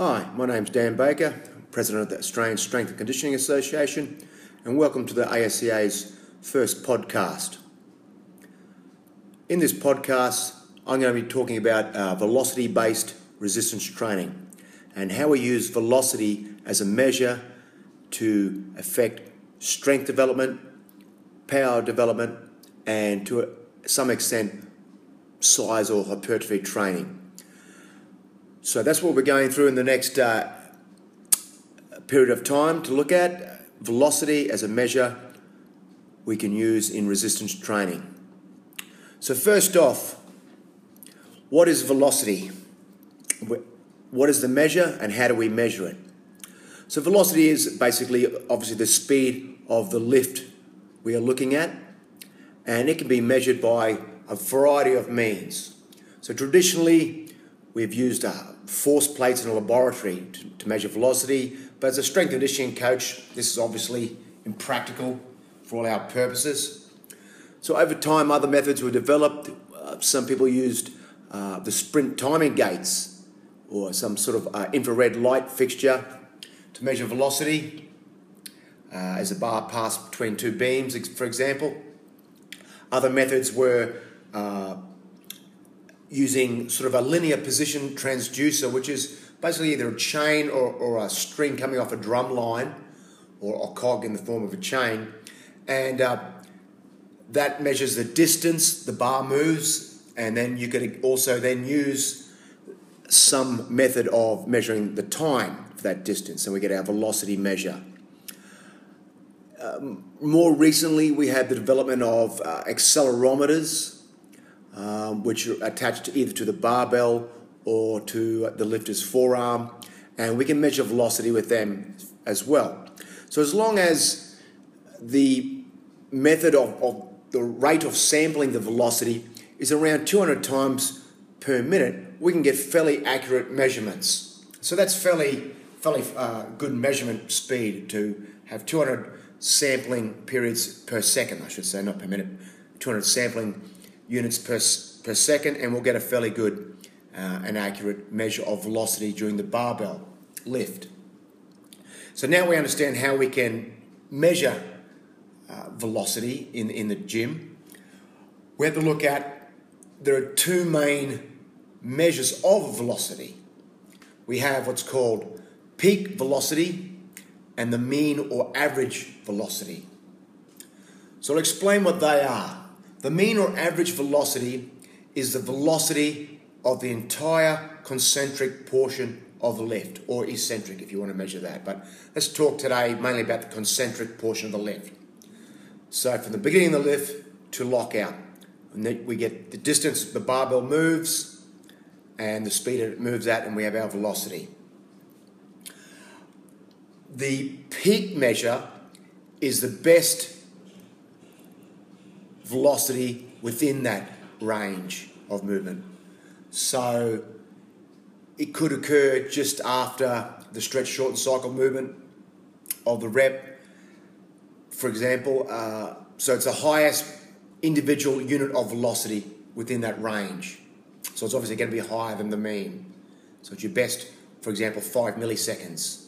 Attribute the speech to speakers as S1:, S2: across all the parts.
S1: Hi, my name's Dan Baker, President of the Australian Strength and Conditioning Association, and welcome to the ASCA's first podcast. In this podcast, I'm going to be talking about uh, velocity based resistance training and how we use velocity as a measure to affect strength development, power development, and to some extent, size or hypertrophy training. So that's what we're going through in the next uh, period of time to look at velocity as a measure we can use in resistance training. So, first off, what is velocity? What is the measure and how do we measure it? So, velocity is basically obviously the speed of the lift we are looking at, and it can be measured by a variety of means. So, traditionally, We've used uh, force plates in a laboratory to, to measure velocity, but as a strength conditioning coach, this is obviously impractical for all our purposes. So over time, other methods were developed. Uh, some people used uh, the sprint timing gates or some sort of uh, infrared light fixture to measure velocity uh, as a bar passed between two beams, for example. Other methods were uh, using sort of a linear position transducer, which is basically either a chain or, or a string coming off a drum line or a cog in the form of a chain. And uh, that measures the distance the bar moves, and then you could also then use some method of measuring the time for that distance, and we get our velocity measure. Um, more recently, we had the development of uh, accelerometers, um, which are attached either to the barbell or to the lifter's forearm, and we can measure velocity with them as well. So as long as the method of, of the rate of sampling the velocity is around 200 times per minute, we can get fairly accurate measurements. So that's fairly fairly uh, good measurement speed to have 200 sampling periods per second, I should say, not per minute, 200 sampling units per, per second, and we'll get a fairly good uh, and accurate measure of velocity during the barbell lift. So now we understand how we can measure uh, velocity in, in the gym. We have to look at there are two main measures of velocity. We have what's called peak velocity and the mean or average velocity. So I'll explain what they are. The mean or average velocity is the velocity of the entire concentric portion of the lift, or eccentric if you want to measure that. But let's talk today mainly about the concentric portion of the lift. So from the beginning of the lift to lockout, and then we get the distance the barbell moves and the speed it moves at, and we have our velocity. The peak measure is the best velocity within that range of movement. So it could occur just after the stretch shorten cycle movement of the rep, for example. Uh, so it's the highest individual unit of velocity within that range. So it's obviously going to be higher than the mean. So it's your best, for example, five milliseconds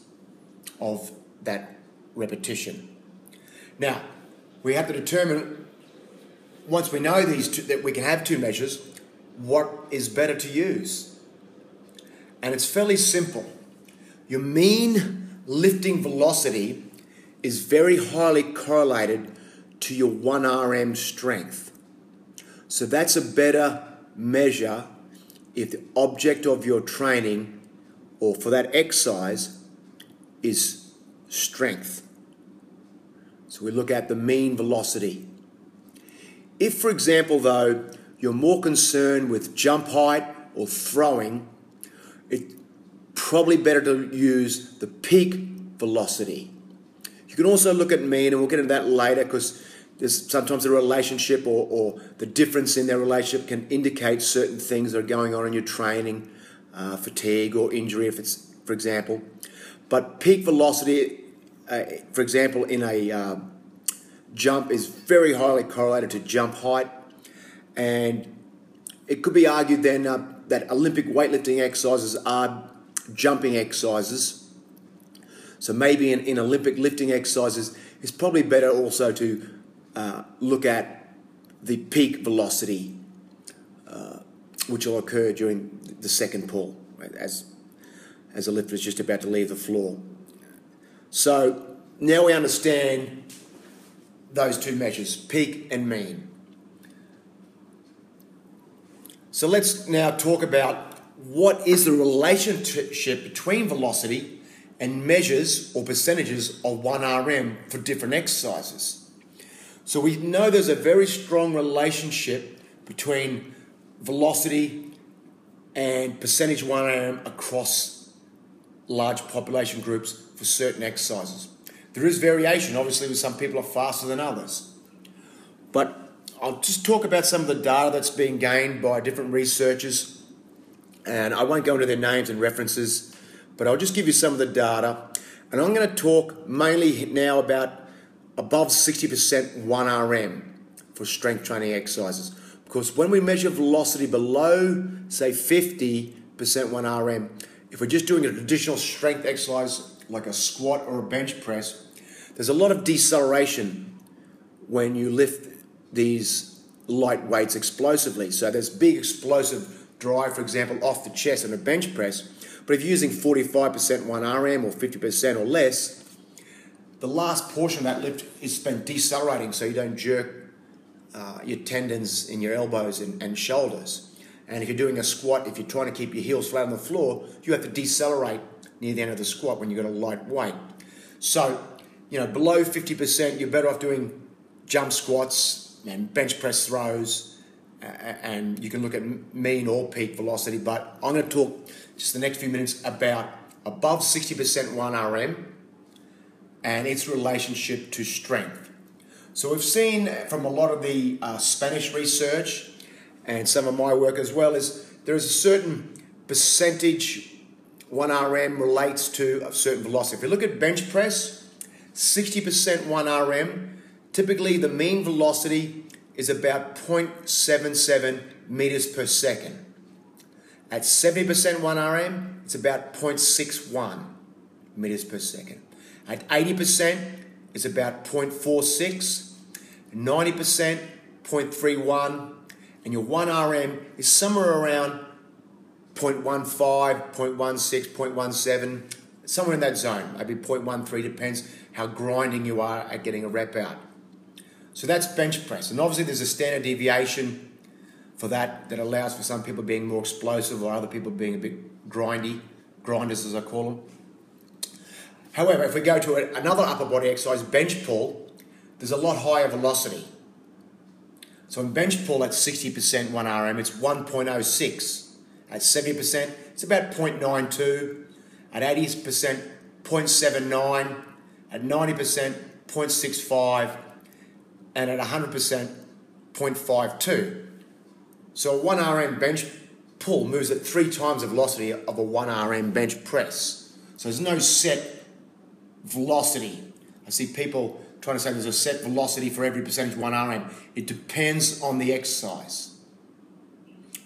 S1: of that repetition. Now, we have to determine once we know these two, that we can have two measures, what is better to use? And it's fairly simple. Your mean lifting velocity is very highly correlated to your 1RM strength. So that's a better measure if the object of your training or for that exercise is strength. So we look at the mean velocity. If, for example, though, you're more concerned with jump height or throwing, it's probably better to use the peak velocity. You can also look at mean, and we'll get into that later because there's sometimes a relationship or, or, the difference in their relationship can indicate certain things that are going on in your training, uh, fatigue or injury, if it's, for example. But peak velocity, uh, for example, in a uh, jump is very highly correlated to jump height, and it could be argued then uh, that Olympic weightlifting exercises are jumping exercises. So maybe in, in Olympic lifting exercises, it's probably better also to uh, look at the peak velocity, uh, which will occur during the second pull, right, as as the lifter is just about to leave the floor. So now we understand those two measures, peak and mean. So let's now talk about what is the relationship between velocity and measures or percentages of 1RM for different exercises. So we know there's a very strong relationship between velocity and percentage 1RM across large population groups for certain exercises. There is variation, obviously, with some people are faster than others. But I'll just talk about some of the data that's being gained by different researchers, and I won't go into their names and references, but I'll just give you some of the data. And I'm going to talk mainly now about above 60% 1RM for strength training exercises. Because when we measure velocity below, say, 50% 1RM, if we're just doing a traditional strength exercise like a squat or a bench press, there's a lot of deceleration when you lift these light weights explosively. So there's big explosive drive, for example, off the chest on a bench press. But if you're using 45% 1RM or 50% or less, the last portion of that lift is spent decelerating so you don't jerk uh, your tendons in your elbows and, and shoulders. And if you're doing a squat, if you're trying to keep your heels flat on the floor, you have to decelerate near the end of the squat when you've got a light weight. So, you know, below 50%, you're better off doing jump squats and bench press throws, and you can look at mean or peak velocity. But I'm going to talk just the next few minutes about above 60% 1RM and its relationship to strength. So we've seen from a lot of the uh, Spanish research and some of my work as well is there is a certain percentage 1RM relates to a certain velocity. If you look at bench press, 60% 1RM, typically the mean velocity is about 0.77 meters per second. At 70% 1RM, it's about 0.61 meters per second. At 80%, it's about 0.46, 90%, 0.31, and your 1RM is somewhere around 0.15, 0.16, 0.17, somewhere in that zone. Maybe 0.13, depends how grinding you are at getting a rep out. So that's bench press. And obviously, there's a standard deviation for that that allows for some people being more explosive or other people being a bit grindy, grinders as I call them. However, if we go to another upper body exercise, bench pull, there's a lot higher velocity. So in bench pull at 60% 1RM, it's 1.06. At 70%, it's about 0.92. At 80%, 0.79. At 90%, 0.65. And at 100%, 0.52. So a 1RM bench pull moves at three times the velocity of a 1RM bench press. So there's no set velocity. I see people trying to say there's a set velocity for every percentage 1RM. It depends on the exercise.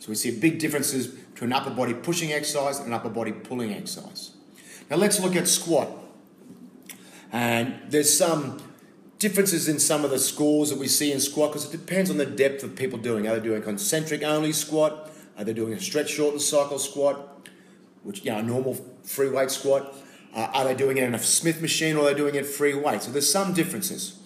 S1: So we see big differences between upper body pushing exercise and an upper body pulling exercise. Now let's look at squat. And there's some differences in some of the scores that we see in squat because it depends on the depth of people doing. Are they doing concentric only squat? Are they doing a stretch shorten cycle squat? Which, you know, a normal free weight squat. Uh, are they doing it in a Smith machine or are they doing it free weight? So there's some differences.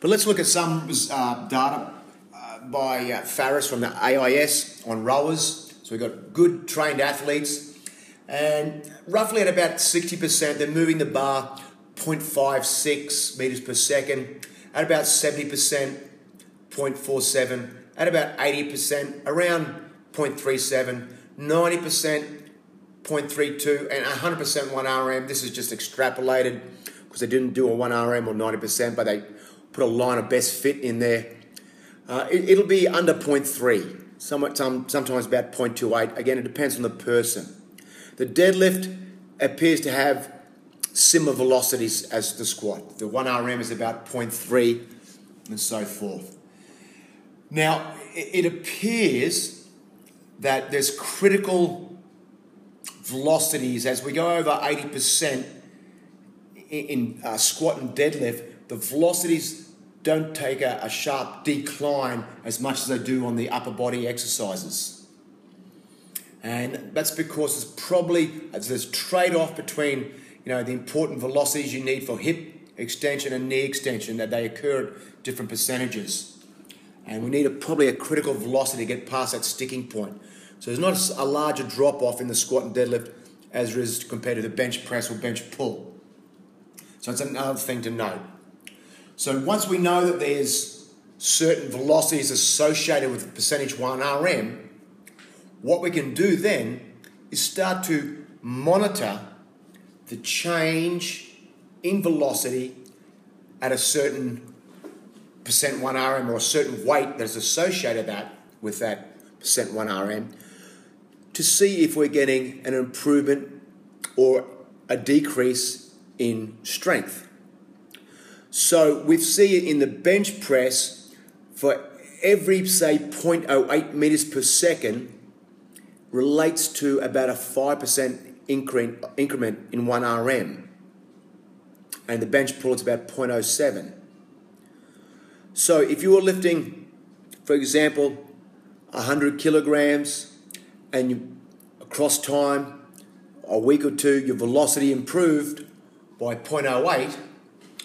S1: But let's look at some uh, data uh, by uh, Faris from the AIS on rowers. So we've got good trained athletes. And roughly at about 60%, they're moving the bar 0.56 meters per second. At about 70%, 0.47. At about 80%, around 0.37. 90%, 0.32 and 100% 1RM. This is just extrapolated because they didn't do a 1RM or 90%, but they put a line of best fit in there. Uh, it, will be under 0.3, somewhat, some, sometimes about 0.28. Again, it depends on the person. The deadlift appears to have similar velocities as the squat. The 1RM is about 0.3 and so forth. Now, it appears that there's critical velocities as we go over 80% in, uh, squat and deadlift, the velocities don't take a, a sharp decline as much as they do on the upper body exercises. And that's because there's probably there's trade-off between you know the important velocities you need for hip extension and knee extension that they occur at different percentages. And we need a, probably a critical velocity to get past that sticking point. So there's not a larger drop off in the squat and deadlift as there is compared to the bench press or bench pull. So it's another thing to note. So once we know that there's certain velocities associated with percentage 1 RM, what we can do then is start to monitor the change in velocity at a certain percent 1 RM or a certain weight that is associated that with that percent 1 RM to see if we're getting an improvement or a decrease in strength. So we see it in the bench press for every, say, 0.08 meters per second relates to about a 5% increment, increment in 1 RM. And the bench pull is about 0.07. So if you were lifting, for example, 100 kilograms and you, across time, a week or two, your velocity improved by 0.08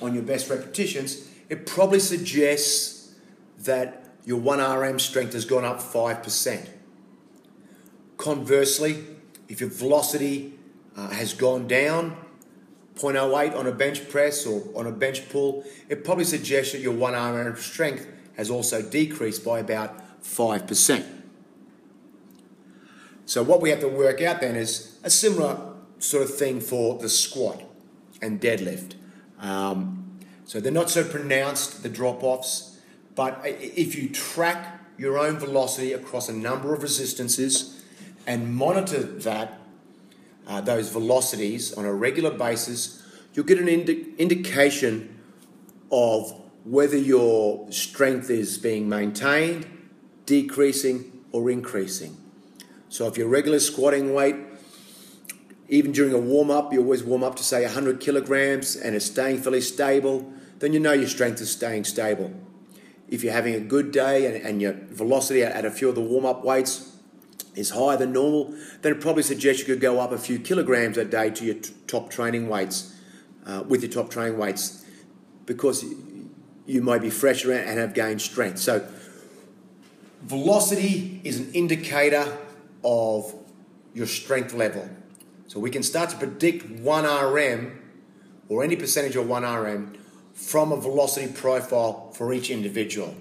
S1: on your best repetitions, it probably suggests that your 1RM strength has gone up 5%. Conversely, if your velocity uh, has gone down 0.08 on a bench press or on a bench pull, it probably suggests that your 1RM strength has also decreased by about 5%. So, what we have to work out then is a similar sort of thing for the squat and deadlift. Um, so they're not so pronounced, the drop offs, but if you track your own velocity across a number of resistances and monitor that, uh, those velocities on a regular basis, you'll get an indi- indication of whether your strength is being maintained, decreasing, or increasing. So if your regular squatting weight even during a warm up, you always warm up to say 100 kilograms and it's staying fairly stable, then you know your strength is staying stable. If you're having a good day and, and your velocity at, a few of the warm up weights is higher than normal, then it probably suggests you could go up a few kilograms a day to your t- top training weights, uh, with your top training weights, because you might be fresher and have gained strength. So, velocity is an indicator of your strength level. So we can start to predict 1 RM or any percentage of 1 RM from a velocity profile for each individual.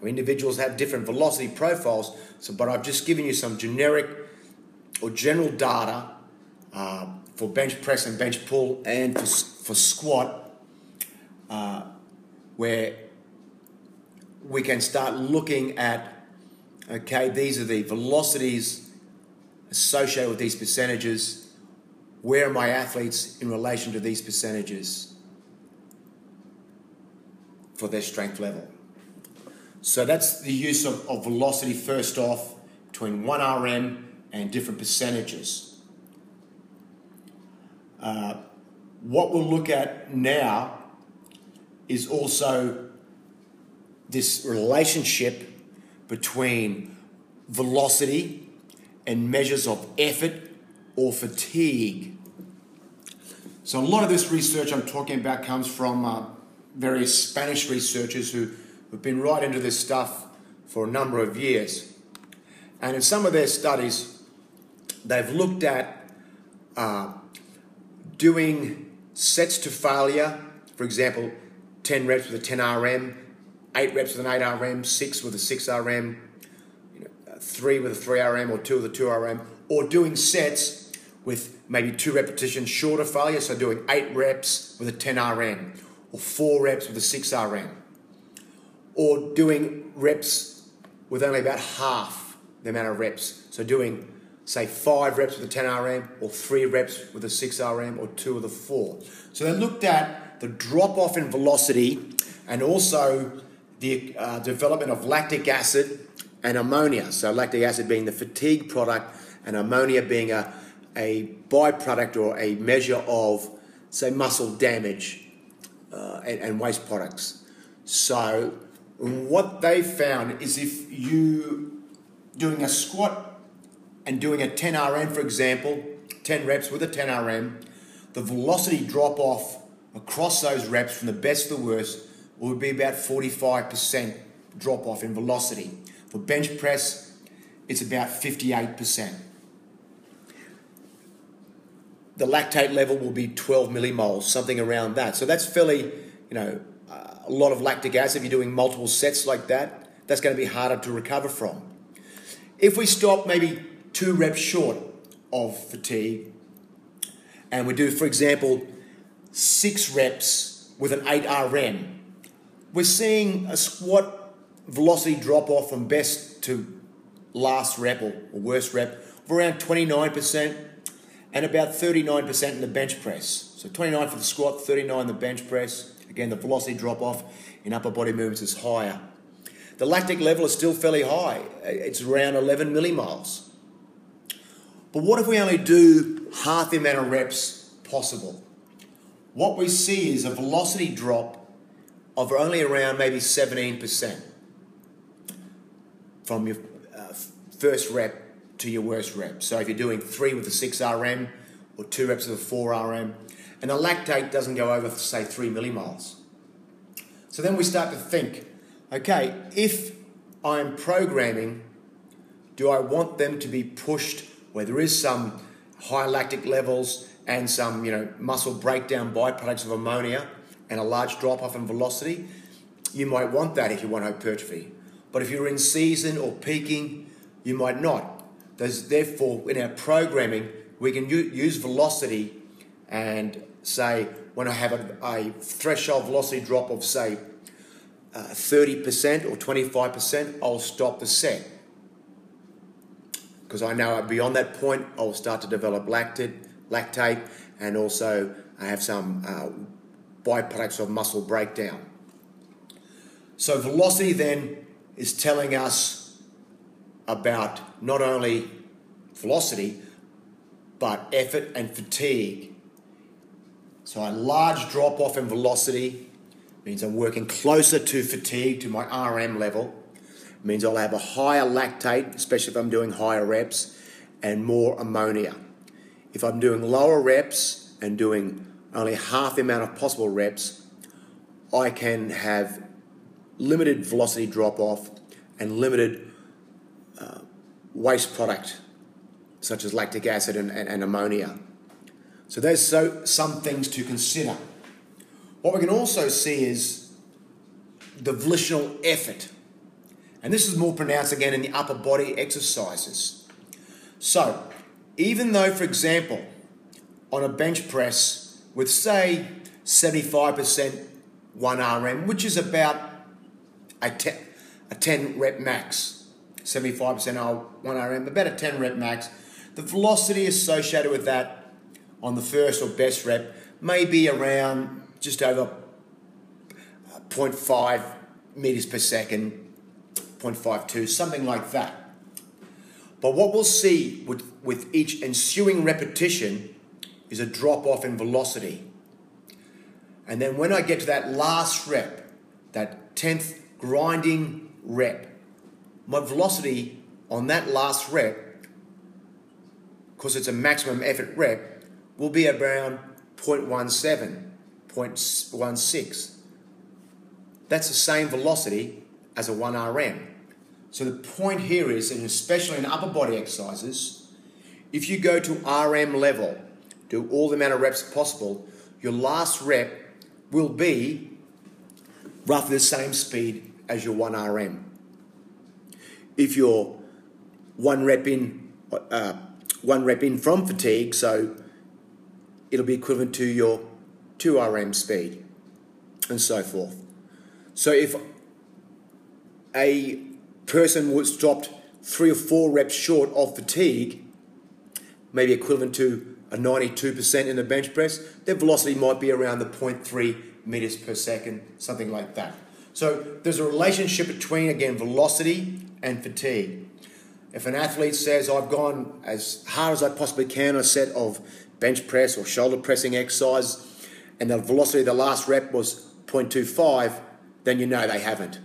S1: Now, individuals have different velocity profiles, so, but I've just given you some generic or general data uh, for bench press and bench pull and for, for squat, uh, where we can start looking at okay, these are the velocities associated with these percentages where are my athletes in relation to these percentages for their strength level? So that's the use of, of velocity first off between 1RM and different percentages. Uh, what we'll look at now is also this relationship between velocity and measures of effort or fatigue. So, a lot of this research I'm talking about comes from uh, various Spanish researchers who have been right into this stuff for a number of years. And in some of their studies, they've looked at uh, doing sets to failure, for example, 10 reps with a 10 RM, 8 reps with an 8 RM, 6 with a 6 RM, you know, 3 with a 3 RM, or 2 with a 2 RM, or doing sets with maybe two repetitions shorter failure, so doing eight reps with a 10 RM, or four reps with a 6 RM, or doing reps with only about half the amount of reps, so doing say five reps with a 10 RM, or three reps with a 6 RM, or two with a four. So they looked at the drop off in velocity and also the uh, development of lactic acid and ammonia. So lactic acid being the fatigue product, and ammonia being a a byproduct or a measure of, say, muscle damage uh, and, and waste products. So, what they found is if you doing a squat and doing a 10 RM, for example, 10 reps with a 10 RM, the velocity drop off across those reps from the best to the worst would be about 45% drop off in velocity. For bench press, it's about 58%. The lactate level will be 12 millimoles, something around that. So that's fairly, you know, a lot of lactic acid. If you're doing multiple sets like that, that's going to be harder to recover from. If we stop maybe two reps short of fatigue, and we do, for example, six reps with an 8 RM, we're seeing a squat velocity drop off from best to last rep or, worst rep of around 29% and about 39% in the bench press. So 29 for the squat, 39 in the bench press. Again, the velocity drop off in upper body movements is higher. The lactic level is still fairly high. It's around 11 millimoles. But what if we only do half the amount of reps possible? What we see is a velocity drop of only around maybe 17% from your uh, first rep to your worst rep. So if you're doing three with a 6 RM or two reps with a 4 RM, and the lactate doesn't go over, say, 3 millimoles. So then we start to think okay, if I'm programming, do I want them to be pushed where there is some high lactic levels and some you know muscle breakdown byproducts of ammonia and a large drop off in velocity, you might want that if you want hypertrophy. But if you're in season or peaking, you might not. There's, therefore, in our programming, we can u- use velocity and say when I have a, a threshold velocity drop of say uh, 30% or 25%, I'll stop the set because I know beyond that point I'll start to develop lactate, lactate, and also I have some uh, byproducts of muscle breakdown. So velocity then is telling us about not only velocity but effort and fatigue. So a large drop off in velocity means I'm working closer to fatigue to my RM level means I'll have a higher lactate, especially if I'm doing higher reps, and more ammonia. If I'm doing lower reps and doing only half the amount of possible reps, I can have limited velocity drop off and limited uh, waste product, such as lactic acid and, and, and ammonia. So there's so, some things to consider. What we can also see is the volitional effort and this is more pronounced again in the upper body exercises. So, even though, for example, on a bench press with, say, 75% 1 RM, which is about a 10, a 10 rep max, 75% R, 1 RM, about a 10 rep max, the velocity associated with that on the first or best rep may be around just over uh, 0.5 meters per second 0.52, something like that. But what we'll see with, with each ensuing repetition is a drop off in velocity. And then when I get to that last rep, that 10th grinding rep, my velocity on that last rep, because it's a maximum effort rep, will be around 0.17, 0.16. That's the same velocity as a 1RM. So the point here is, and especially in upper body exercises, if you go to RM level, do all the amount of reps possible, your last rep will be roughly the same speed as your 1 RM. If you're one rep in, uh, one rep in from fatigue, so it'll be equivalent to your 2 RM speed, and so forth. So if a person was dropped three or four reps short of fatigue, maybe equivalent to a 92% in the bench press, their velocity might be around the 0.3 meters per second, something like that. So there's a relationship between, again, velocity and fatigue. if an athlete says, I've gone as hard as I possibly can on a set of bench press or shoulder pressing exercise, and the velocity of the last rep was 0.25, then you know they haven't,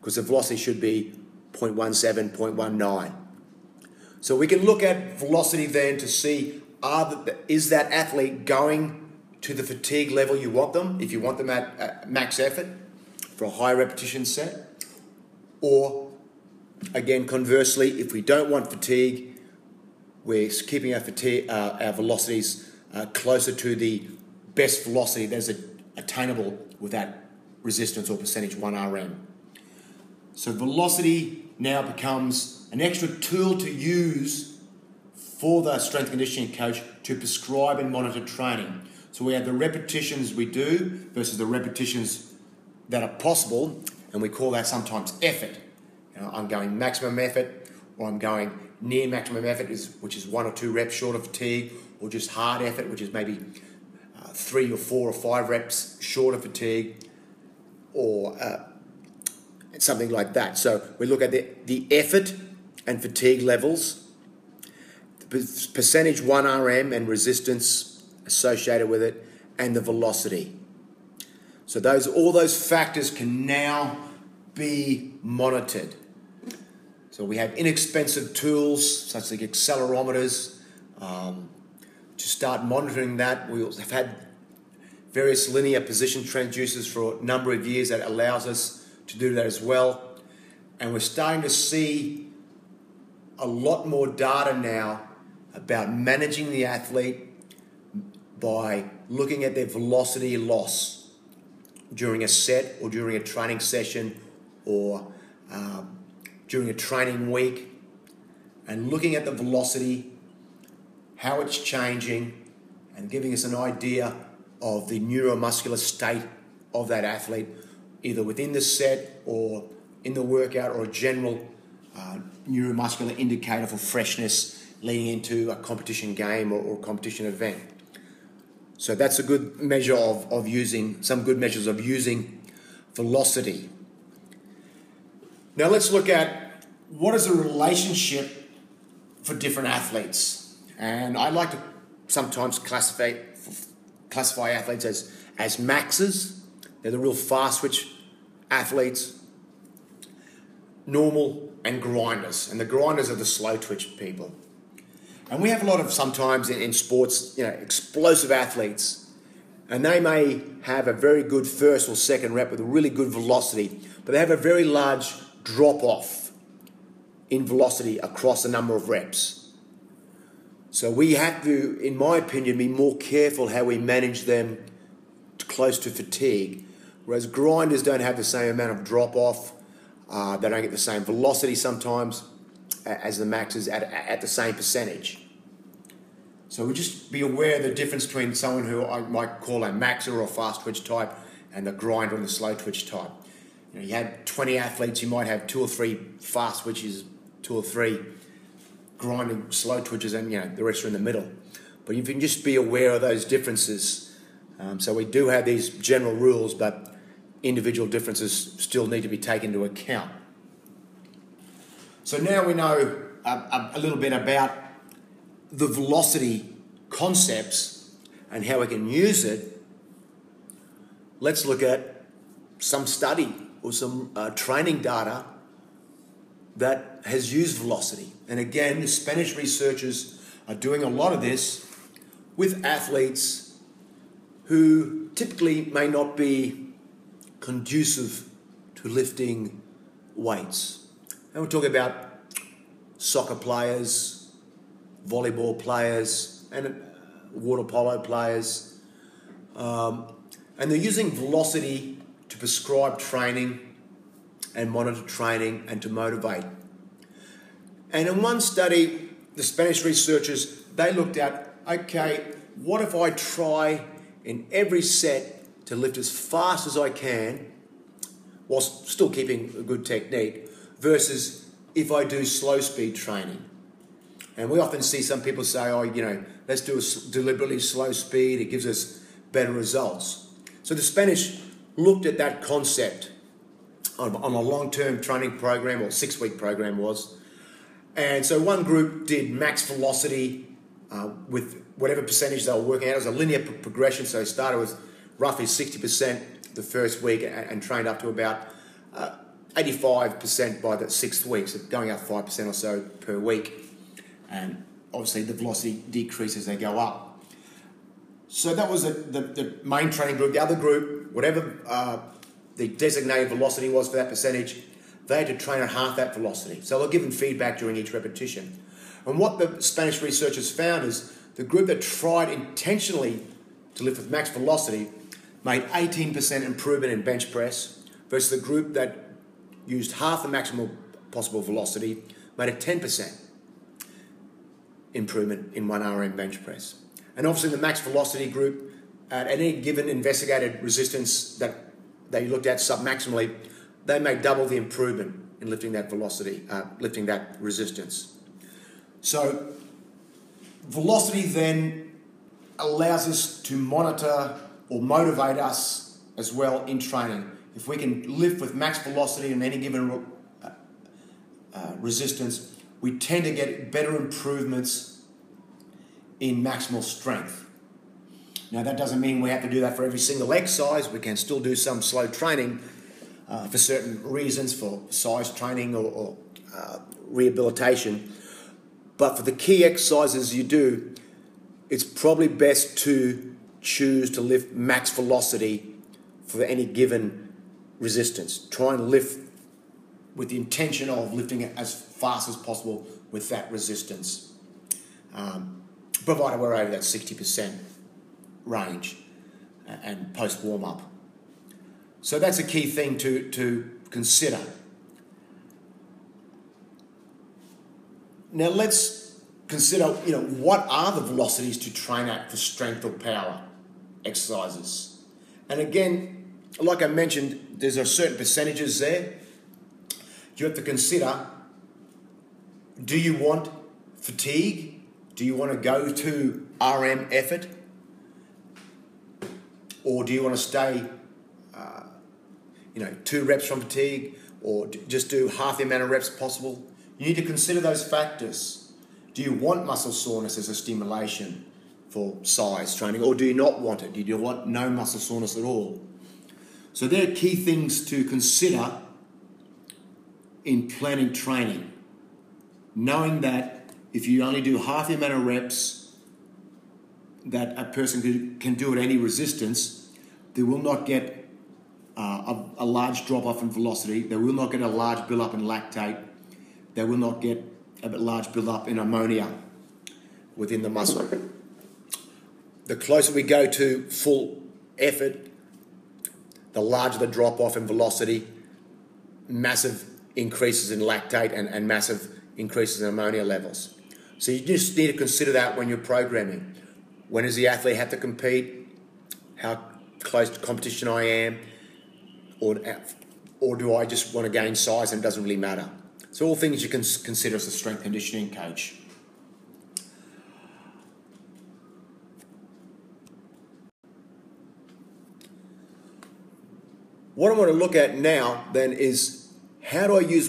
S1: because the velocity should be 0.17, 0.19. So we can look at velocity then to see are the, is that athlete going to the fatigue level you want them, if you want them at, at max effort for a high repetition set, or again conversely, if we don't want fatigue, we're keeping our fatigue, uh, our velocities uh, closer to the best velocity that is attainable with that resistance or percentage 1 RM. So velocity now becomes an extra tool to use for the strength conditioning coach to prescribe and monitor training. So we have the repetitions we do versus the repetitions that are possible, and we call that sometimes effort. You know, I'm going maximum effort, or I'm going near maximum effort, which is one or two reps short of fatigue, or just hard effort, which is maybe uh, three or four or five reps short of fatigue, or uh, something like that. So we look at the, the effort and fatigue levels, the percentage 1 RM and resistance associated with it, and the velocity. So those all those factors can now be monitored. So we have inexpensive tools such as accelerometers um, to start monitoring that. We have had various linear position transducers for a number of years that allows us to do that as well. And we're starting to see a lot more data now about managing the athlete by looking at their velocity loss during a set or during a training session or um, during a training week and looking at the velocity, how it's changing, and giving us an idea of the neuromuscular state of that athlete, either within the set or in the workout or a general uh, neuromuscular indicator for freshness leading into a competition game or, or competition event. So that's a good measure of, of using, some good measures of using velocity. Now let's look at what is the relationship for different athletes. And I like to sometimes classify, classify athletes as, as maxes. They're the real fast twitch athletes, normal and grinders. And the grinders are the slow twitch people. And we have a lot of sometimes in, in sports, you know, explosive athletes, and they may have a very good first or second rep with a really good velocity, but they have a very large drop off in velocity across a number of reps. So we have to, in my opinion, be more careful how we manage them close to fatigue. Whereas grinders don't have the same amount of drop off, uh, they don't get the same velocity sometimes as the maxes at, at the same percentage. So we just be aware of the difference between someone who I might call a maxer or a fast twitch type and the grinder and the slow twitch type. You, know, you had 20 athletes, you might have two or three fast twitches, two or three grinding slow twitches, and you know the rest are in the middle. But you can just be aware of those differences. Um, so we do have these general rules, but individual differences still need to be taken into account. So now we know a, a little bit about the velocity concepts and how we can use it. Let's look at some study or some uh, training data that has used velocity. And again, the Spanish researchers are doing a lot of this with athletes who typically may not be conducive to lifting weights. And we're talking about soccer players, volleyball players, and water polo players. Um, and they're using velocity to prescribe training and monitor training and to motivate. And in one study, the Spanish researchers they looked at okay, what if I try in every set to lift as fast as I can whilst still keeping a good technique versus if I do slow speed training. And we often see some people say, oh, you know, let's do a deliberately slow speed, it gives us better results. So the Spanish looked at that concept on, a long term training program, or six week program was, And so one group did max velocity uh, with whatever percentage they were working at. It was a linear p- progression, so they started with roughly 60% the first week and, and trained up to about uh, 85% by the sixth week, so going up 5% or so per week. And obviously the velocity decreases as they go up. So that was the, the, the main training group. The other group, whatever uh, the designated velocity was for that percentage, they had to train at half that velocity. So they're given feedback during each repetition. And what the Spanish researchers found is the group that tried intentionally to lift with max velocity made 18% improvement in bench press versus the group that used half the maximal possible velocity made a 10% improvement in 1 RM bench press. And obviously the max velocity group at any given investigated resistance that they looked at submaximally, they made double the improvement in lifting that velocity, uh, lifting that resistance. So velocity then allows us to monitor or motivate us as well in training. If we can lift with max velocity in any given uh, uh, resistance, we tend to get better improvements in maximal strength. Now, that doesn't mean we have to do that for every single exercise. We can still do some slow training uh, for certain reasons, for size training or, or uh, rehabilitation. But for the key exercises you do, it's probably best to choose to lift max velocity for any given resistance. Try and lift with the intention of lifting it as fast as possible with that resistance, um, provided we're over that 60% range and post warm up. So that's a key thing to, to consider. Now let's consider, you know, what are the velocities to train at for strength or power exercises? And again, like I mentioned, there's a certain percentages there. You have to consider do you want fatigue? Do you want to go to RM effort? Or do you want to stay, uh, you know, two reps from fatigue or just do half the amount of reps possible? You need to consider those factors. Do you want muscle soreness as a stimulation for size training, or do you not want it? Do you want no muscle soreness at all? So, there are key things to consider in planning training. Knowing that if you only do half the amount of reps that a person can do at any resistance, they will not get uh, a, a large drop off in velocity, they will not get a large build up in lactate, they will not get a large build-up in ammonia within the muscle. The closer we go to full effort, the larger the drop off in velocity, massive increases in lactate and, and massive increases in ammonia levels. So you just need to consider that when you're programming. When does the athlete have to compete? How close to competition I am? Or, or do I just want to gain size and it doesn't really matter? So all things you can consider as a strength conditioning coach. What I want to look at now then is how do I use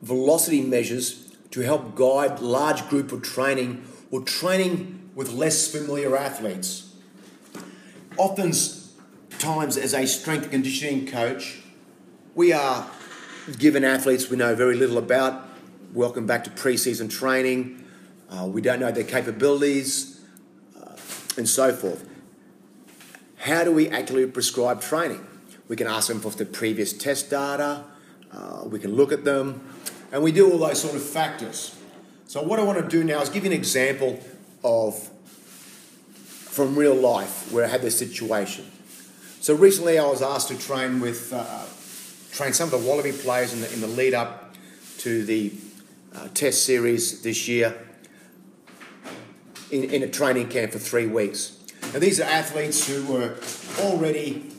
S1: velocity measures to help guide large group of training or training with less familiar athletes. Often times as a strength conditioning coach, we are given athletes we know very little about. Welcome back to preseason training. Uh, we don't know their capabilities uh, and so forth. How do we actually prescribe training? We can ask them for the previous test data, uh, we can look at them, and we do all those sort of factors. So, what I want to do now is give you an example of from real life where I had this situation. So, recently I was asked to train with uh, trained some of the Wallaby players in the, in the lead up to the uh, Test series this year in, in a training camp for three weeks. Now, these are athletes who were already